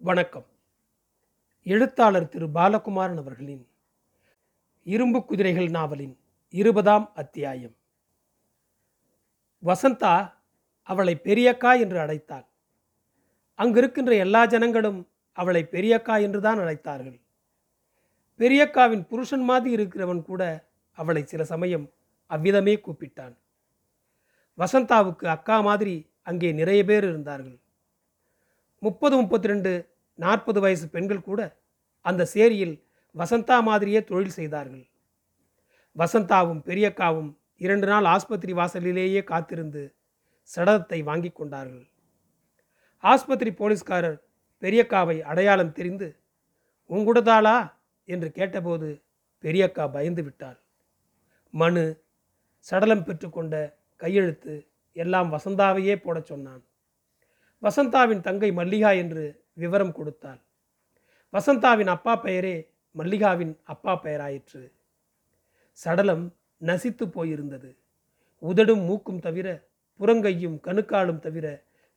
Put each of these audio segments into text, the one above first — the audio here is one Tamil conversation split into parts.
வணக்கம். எழுத்தாளர் திரு பாலகுமாரன் அவர்களின் இரும்பு குதிரைகள் நாவலின் இருபதாம் அத்தியாயம். வசந்தா அவளை பெரியக்கா என்று அழைத்தாள். அங்கிருக்கின்ற எல்லா ஜனங்களும் அவளை பெரியக்கா என்றுதான் அழைத்தார்கள். பெரியக்காவின் புருஷன் மாதிரி இருக்கிறவன் கூட அவளை சில சமயம் அவ்விதமே கூப்பிட்டான். வசந்தாவுக்கு அக்கா மாதிரி அங்கே நிறைய பேர் இருந்தார்கள். முப்பது முப்பத்தி ரெண்டு நாற்பது வயசு பெண்கள் கூட அந்த சேரியில் வசந்தா மாதிரியே தொழில் செய்தார்கள். வசந்தாவும் பெரியக்காவும் இரண்டு நாள் ஆஸ்பத்திரி வாசலிலேயே காத்திருந்து சடலத்தை வாங்கி கொண்டார்கள். ஆஸ்பத்திரி போலீஸ்காரர் பெரியக்காவை அடையாளம் தெரிந்து உங்குடதாளா என்று கேட்டபோது பெரியக்கா பயந்து விட்டாள். மனு சடலம் பெற்றுக்கொண்ட கையெழுத்து எல்லாம் வசந்தாவையே போடச் சொன்னான். வசந்தாவின் தங்கை மல்லிகா என்று விவரம் கொடுத்தாள். வசந்தாவின் அப்பா பெயரே மல்லிகாவின் அப்பா பெயராயிற்று. சடலம் நசித்து போயிருந்தது. உதடும் மூக்கும் தவிர புறங்கையும் கணுக்காலும் தவிர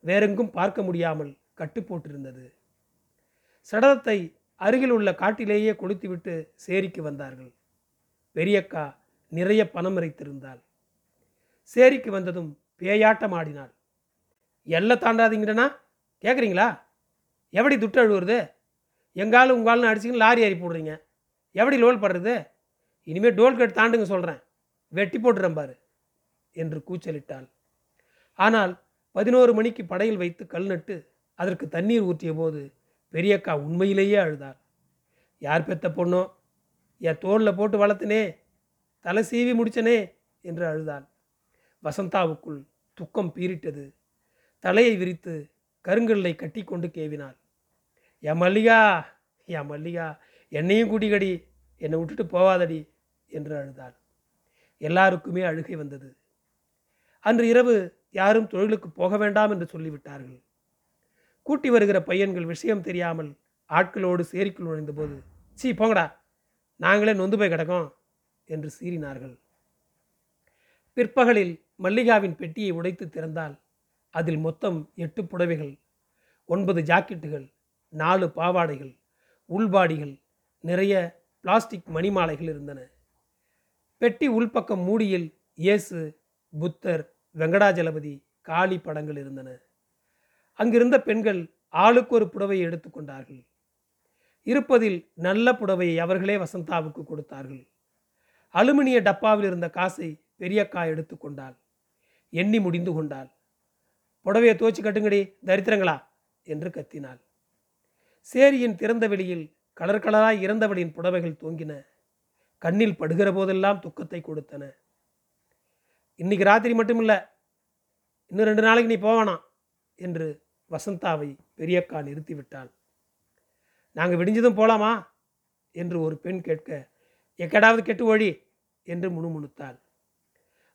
வேறெங்கும் பார்க்க முடியாமல் கட்டு போட்டிருந்தது. சடலத்தை அருகில் உள்ள காட்டிலேயே கொளுத்திவிட்டு சேரிக்கு வந்தார்கள். பெரியக்கா நிறைய பணம் இறைத்திருந்தாள். சேரிக்கு வந்ததும் பேயாட்டம் ஆடினாள் எல்லை தாண்டாதீங்கடனா? கேட்குறீங்களா எப்படி துட்டு அழுவுறது? எங்காலும் உங்காலும் அடிச்சிங்கன்னு லாரி ஏறி போடுறீங்க. எப்படி லோல் படுறது? இனிமேல் டோல்கேட் தாண்டுங்க சொல்கிறேன் வெட்டி போட்டுறேன் பாரு என்று கூச்சலிட்டாள். ஆனால் பதினோரு மணிக்கு படையில் வைத்து கல் நட்டு அதற்கு தண்ணீர் ஊற்றிய போது பெரியக்கா உண்மையிலேயே அழுதாள். யார் பெத்த பொண்ணோ? என் தோளில் போட்டு வளர்த்தனே தலை சீவி முடிச்சனே என்று அழுதாள். வசந்தாவுக்குள் துக்கம் பீரிட்டது தலையை விரித்து கருங்கல்லை கட்டி கொண்டு கேவினாள். என் மல்லிகா என் மல்லிகா என்னையும் கூட்டிக்கடி என்னை விட்டுட்டு போவாதடி என்று அழுதாள். எல்லாருக்குமே அழுகை வந்தது. அன்று இரவு யாரும் தொழிலுக்கு போக வேண்டாம் என்று சொல்லிவிட்டார்கள். கூட்டி வருகிற பையன்கள் விஷயம் தெரியாமல் ஆட்களோடு சேரிக்குள் நுழைந்தபோது சீ போங்கடா நாங்களே நொந்து போய் கிடக்கோம் என்று சீறினார்கள். பிற்பகலில் மல்லிகாவின் பெட்டியை உடைத்து திறந்தால் அதில் மொத்தம் எட்டு புடவைகள் ஒன்பது ஜாக்கெட்டுகள் நாலு பாவாடைகள் உள்பாடிகள் நிறைய பிளாஸ்டிக் மணிமாலைகள் இருந்தன. பெட்டி உள்பக்கம் மூடியில் இயேசு புத்தர் வெங்கடாஜலபதி காளி படங்கள் இருந்தன. அங்கிருந்த பெண்கள் ஆளுக்கு ஒரு புடவையை எடுத்துக்கொண்டார்கள் இருப்பதில் நல்ல புடவையை அவர்களே வசந்தாவுக்கு கொடுத்தார்கள். அலுமினிய டப்பாவில் இருந்த காசை பெரியக்கா எடுத்துக்கொண்டாள் எண்ணி முடிந்து கொண்டாள். புடவையை தோச்சு கட்டுங்கடி தரித்திரங்களா? என்று கத்தினாள். சேரியின் திறந்த வெளியில் கலர் கலராய் இறந்தவளின் புடவைகள் தூங்கின. கண்ணில் படுகிற போதெல்லாம் துக்கத்தை கொடுத்தன. இன்னைக்கு ராத்திரி மட்டும் இல்லை இன்னும் ரெண்டு நாளைக்கு நீ போவானா என்று வசந்தாவை பெரியக்கா நிறுத்திவிட்டாள். நாங்கள் விடிஞ்சதும் போலாமா? என்று ஒரு பெண் கேட்க எக்கடாவது கெட்டு ஓழி என்று முணுமுணுத்தாள்.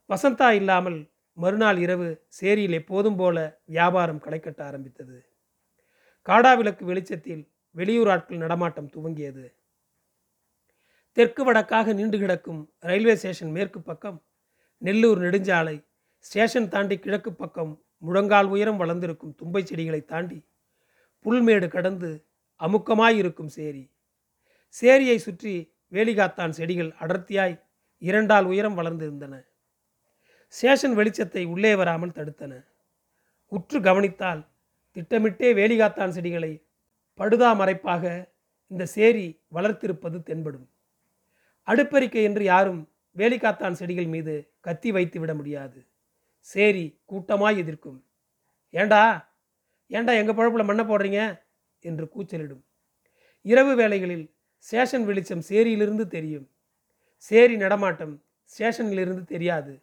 வசந்தா இல்லாமல் மறுநாள் இரவு சேரியில் எப்போதும் போல வியாபாரம் களைக்கட்ட ஆரம்பித்தது. காடாவிளக்கு வெளிச்சத்தில் வெளியூர் ஆட்கள் நடமாட்டம் துவங்கியது. தெற்கு வடக்காக நீண்டு கிடக்கும் ரயில்வே ஸ்டேஷன் மேற்கு பக்கம் நெல்லூர் நெடுஞ்சாலை ஸ்டேஷன் தாண்டி கிழக்கு பக்கம் முழங்கால் உயரம் வளர்ந்திருக்கும் தும்பை செடிகளை தாண்டி புல்மேடு கடந்து அமுக்கமாயிருக்கும் சேரி. சேரியை சுற்றி வேலிகாத்தான் செடிகள் அடர்த்தியாய் இரண்டால் உயரம் வளர்ந்திருந்தன. சேஷன் வெளிச்சத்தை உள்ளே வராமல் தடுத்தன. உற்று கவனித்தால் திட்டமிட்டே வேலிகாத்தான் செடிகளை படுதா மறைப்பாக இந்த சேரி வளர்த்திருப்பது தென்படும். அடுப்பறிக்கை என்று யாரும் வேலிகாத்தான் செடிகள் மீது கத்தி வைத்து விட முடியாது. சேரி கூட்டமாய் எதிர்க்கும். ஏண்டா? ஏண்டா எங்கள் பழப்பில் மண்ணை போடுறீங்க? என்று கூச்சலிடும். இரவு வேளைகளில் ஸ்டேஷன் வெளிச்சம் சேரியிலிருந்து தெரியும். சேரி நடமாட்டம் ஸ்டேஷனிலிருந்து தெரியாது.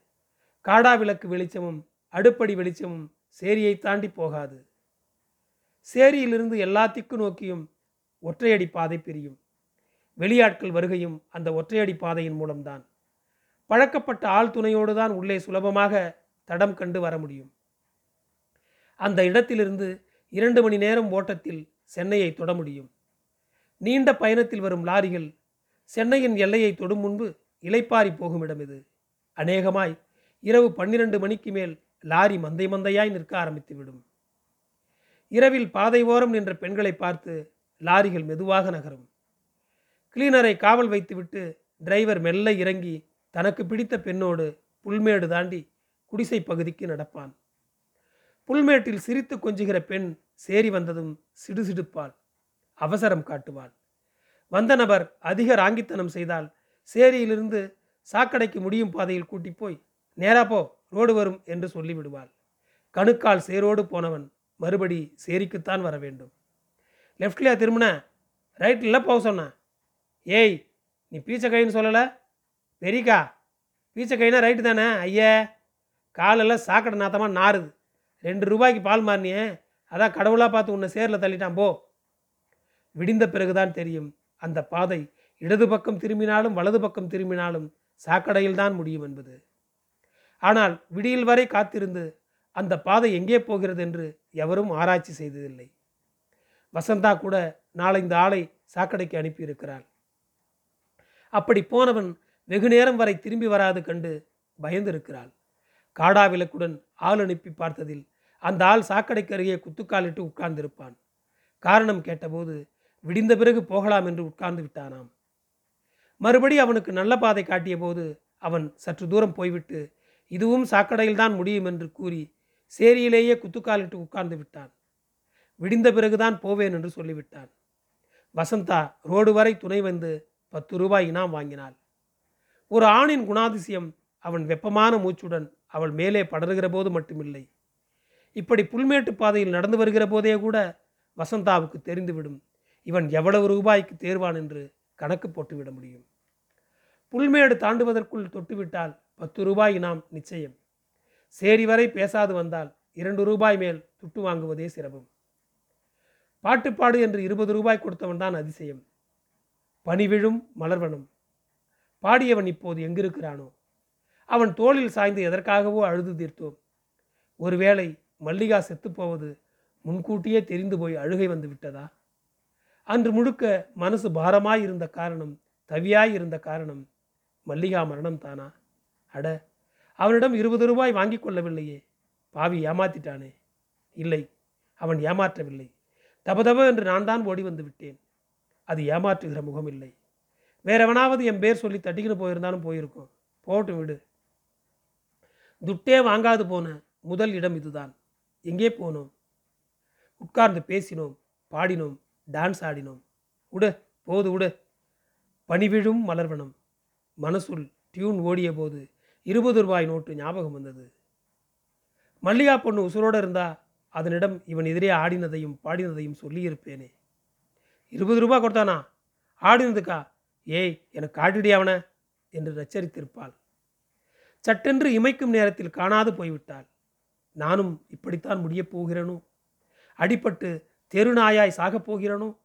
காடா விளக்கு வெளிச்சமும் அடுப்படி வெளிச்சமும் சேரியை தாண்டி போகாது. சேரியிலிருந்து எல்லா திக்கு நோக்கியும் ஒற்றையடி பாதை பிரியும். வெளியாட்கள் வருகையும் அந்த ஒற்றையடி பாதையின் மூலம்தான். பழக்கப்பட்ட ஆள் துணையோடு தான் உள்ளே சுலபமாக தடம் கண்டு வர முடியும். அந்த இடத்திலிருந்து இரண்டு மணி நேரம் ஓட்டத்தில் சென்னையை தொட முடியும். நீண்ட பயணத்தில் வரும் லாரிகள் சென்னையின் எல்லையை தொடும் முன்பு இலைப்பாரி போகும் இடம் இது அநேகமாய் இரவு பன்னிரண்டு மணிக்கு மேல் லாரி மந்தை மந்தையாய் நிற்க ஆரம்பித்துவிடும். இரவில் பாதை ஓரம் நின்ற பெண்களை பார்த்து லாரிகள் மெதுவாக நகரும். கிளீனரை காவல் வைத்துவிட்டு டிரைவர் மெல்ல இறங்கி தனக்கு பிடித்த பெண்ணோடு புல்மேடு தாண்டி குடிசை பகுதிக்கு நடப்பான். புல்மேட்டில் சிரித்து கொஞ்சுகிற பெண் சேரி வந்ததும் சிடுசிடுப்பாள். அவசரம் காட்டுவாள். வந்த நபர் அதிக ராங்கித்தனம் செய்தால் சேரியிலிருந்து சாக்கடைக்கு முடியும் பாதையில் கூட்டி போய் நேரா போ ரோடு வரும் என்று சொல்லிவிடுவாள். கணுக்கால் சேரோடு போனவன் மறுபடி சேரிக்குத்தான் வர வேண்டும். லெஃப்ட்லையா திரும்பின ரைட்டில் போக சொன்னேன் ஏய் நீ பீச்சை கைன்னு சொல்லலை? பெரியக்கா பீச்சை கைனா ரைட்டு தானே? ஐயே காலெல்லாம் சாக்கடை நாத்தமாக நாறுது. ரெண்டு ரூபாய்க்கு பால் மாறினியே அதான் கடவுளாக பார்த்து உன்னை சேரில் தள்ளிட்டான் போ. விடிந்த பிறகுதான் தெரியும் அந்த பாதை இடது பக்கம் திரும்பினாலும் வலது பக்கம் திரும்பினாலும் சாக்கடையில் தான் முடியும் என்பது. ஆனால் விடியல் வரை காத்திருந்து அந்த பாதை எங்கே போகிறது என்று எவரும் ஆராய்ச்சி செய்ததில்லை. வசந்தா கூட நாளை இந்த ஆளை சாக்கடைக்கு அனுப்பியிருக்கிறாள். அப்படி போனவன் வெகு நேரம் வரை திரும்பி வராது கண்டு பயந்திருக்கிறாள். காடா விளக்குடன் ஆள் அனுப்பி பார்த்ததில் அந்த ஆள் சாக்கடைக்கு அருகே குத்துக்காலிட்டு உட்கார்ந்திருப்பான். காரணம் கேட்டபோது விடிந்த பிறகு போகலாம் என்று உட்கார்ந்து விட்டானாம். மறுபடி அவனுக்கு நல்ல பாதை காட்டிய போது அவன் சற்று தூரம் போய்விட்டு இதுவும் சாக்கடையில்தான் முடியும் என்று கூறி சேரியிலேயே குத்துக்காலிட்டு உட்கார்ந்து விட்டான். விடிந்த பிறகுதான் போவேன் என்று சொல்லிவிட்டான். வசந்தா ரோடு வரை துணை வந்து பத்து ரூபாய் இனாம் வாங்கினாள். ஒரு ஆணின் குணாதிசயம் அவன் வெப்பமான மூச்சுடன் அவள் மேலே படருகிற போது மட்டுமில்லை. இப்படி புல்மேட்டு பாதையில் நடந்து வருகிற போதே கூட வசந்தாவுக்கு தெரிந்துவிடும். இவன் எவ்வளவு ரூபாய்க்கு தேர்வான் என்று கணக்கு போட்டுவிட முடியும். புல்மேடு தாண்டுவதற்குள் தொட்டுவிட்டால் பத்து ரூபாய் இனாம் நிச்சயம். சேரி வரை பேசாது வந்தால் இரண்டு ரூபாய் மேல் துட்டு வாங்குவதே சிரமம். பாட்டுப்பாடு என்று இருபது ரூபாய் கொடுத்தவன் தான் அதிசயம். பனிவிழும் மலர்வனும். பாடியவன் இப்போது எங்கிருக்கிறானோ? அவன் தோளில் சாய்ந்து எதற்காகவோ அழுது தீர்த்தோம். ஒருவேளை மல்லிகா செத்துப்போவது முன்கூட்டியே தெரிந்து போய் அழுகை வந்து விட்டதா? அன்று முழுக்க மனசு பாரமாய் இருந்த காரணம் தவியாய் இருந்த காரணம் மல்லிகா மரணம் தானா? அட அவனிடம் இருபது ரூபாய் வாங்கி கொள்ளவில்லையே. பாவி ஏமாத்திட்டானே. இல்லை அவன் ஏமாற்றவில்லை. தபதப என்று நான் தான் ஓடி வந்து விட்டேன். அது ஏமாற்றுகிற முகம் இல்லை வேறவனாவது என் பேர் சொல்லி தட்டிக்கின்னு போயிருந்தாலும் போயிருக்கும். போட்டு விடு. துட்டே வாங்காது போன முதல் இடம் இதுதான். எங்கே போனோம்? உட்கார்ந்து பேசினோம் பாடினோம் டான்ஸ் ஆடினோம். உடு போது உடு. பனிவிழும் மலர்வனம். மனசுள் டியூன் ஓடிய போது இருபது ரூபாய் நோட்டு ஞாபகம் வந்தது. மல்லிகா பொண்ணு உசுரோடு இருந்தா அதனிடம் இவன் எதிரே ஆடினதையும் பாடினதையும் சொல்லியிருப்பேனே. இருபது ரூபாய் கொடுத்தானா? ஆடினதுக்கா? ஏய் எனக்கு காட்டிடி அவன என்று நச்சரித்திருப்பாள் சட்டென்று இமைக்கும் நேரத்தில் காணாது போய்விட்டாள். நானும் இப்படித்தான் முடியப் போகிறேனோ? அடிபட்டு தெருநாயாய் சாகப் போகிறேனோ?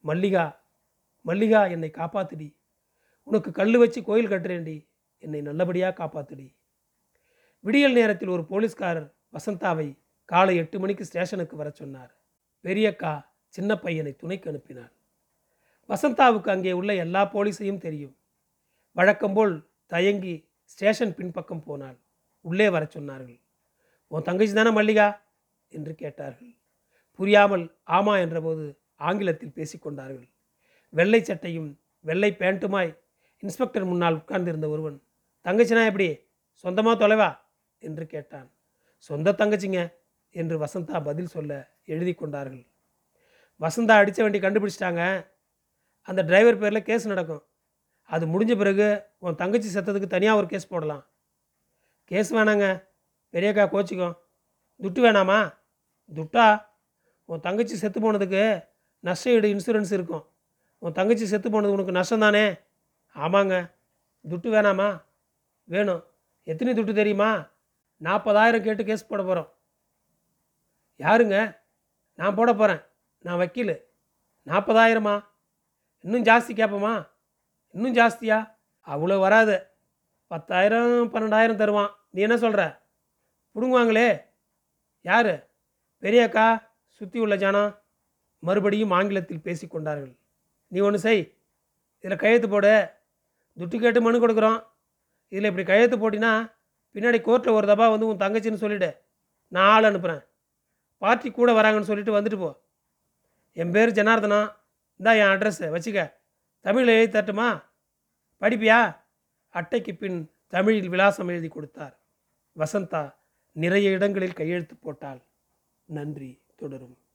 மல்லிகா மல்லிகா என்னை காப்பாத்துடி. உனக்கு கல் வச்சு கோயில் கட்டுறேன்டி. என்னை நல்லபடியாக காப்பாத்துடி. விடியல் நேரத்தில் ஒரு போலீஸ்காரர் வசந்தாவை காலை எட்டு மணிக்கு ஸ்டேஷனுக்கு வர சொன்னார். பெரியக்கா சின்ன பையனை துணைக்கு அனுப்பினார் வசந்தாவுக்கு அங்கே உள்ள எல்லா போலீஸையும் தெரியும். வழக்கம்போல் தயங்கி ஸ்டேஷன் பின்பக்கம் போனாள். உள்ளே வர சொன்னார்கள். உன் தங்கச்சி தானே மல்லிகா? என்று கேட்டார்கள். புரியாமல் ஆமா என்றபோது ஆங்கிலத்தில் பேசிக்கொண்டார்கள் வெள்ளை சட்டையும் வெள்ளை பேண்ட்டுமாய் இன்ஸ்பெக்டர் முன்னால் உட்கார்ந்திருந்த ஒருவன் தங்கச்சினா எப்படி? சொந்தமாக தொலைவா? என்று கேட்டான். சொந்த தங்கச்சிங்க என்று வசந்தா பதில் சொல்ல எழுதி கொண்டார்கள். வசந்தா அடித்த வண்டி கண்டுபிடிச்சிட்டாங்க. அந்த டிரைவர் பேரில் கேஸ் நடக்கும். அது முடிஞ்ச பிறகு உன் தங்கச்சி செத்ததுக்கு தனியாக ஒரு கேஸ் போடலாம். கேஸ் வேணாங்க. பெரியக்கா கோச்சிக்கும். துட்டு வேணாமா? துட்டா? உன் தங்கச்சி செத்து போனதுக்கு நஷ்ட ஈடு இன்சூரன்ஸ் இருக்கும். உன் தங்கச்சி செத்து போனது உனக்கு நஷ்டம் தானே ஆமாங்க. துட்டு வேணாமா? வேணும் எத்தனை துட்டு தெரியுமா? நாற்பதாயிரம் கேட்டு கேஸ் போட போகிறோம் யாருங்க? நான் போட போகிறேன் நான் வக்கீல். நாற்பதாயிரமா இன்னும் ஜாஸ்தி கேட்போமா இன்னும் ஜாஸ்தியா? அவ்வளோ வராது. பத்தாயிரம் பன்னெண்டாயிரம் தருவான். நீ என்ன சொல்கிற பிடுங்குவாங்களே. யார்? பெரியக்கா சுற்றி உள்ள ஜனம் மறுபடியும் ஆங்கிலத்தில் பேசிக்கொண்டார்கள் நீ ஒன்று செய். இதில் கையெழுத்து போடு. துட்டு கேட்டு மனு கொடுக்குறோம். இதில் இப்படி கையெழுத்து போட்டினா பின்னாடி கோர்ட்டில் ஒரு தபா வந்து உன் தங்கச்சின்னு சொல்லிவிடு நான் ஆள் அனுப்புகிறேன் பார்ட்டி கூட வராங்கன்னு சொல்லிட்டு வந்துட்டு போ. என் பேர் ஜனார்தனா. இந்தா என் அட்ரஸ்ஸு வச்சுக்க. தமிழில் எழுதி தட்டுமா படிப்பியா? அட்டைக்கு பின் தமிழில் விலாசம் எழுதி கொடுத்தார். வசந்தா நிறைய இடங்களில் கையெழுத்து போட்டாள். நன்றி. தொடரும்.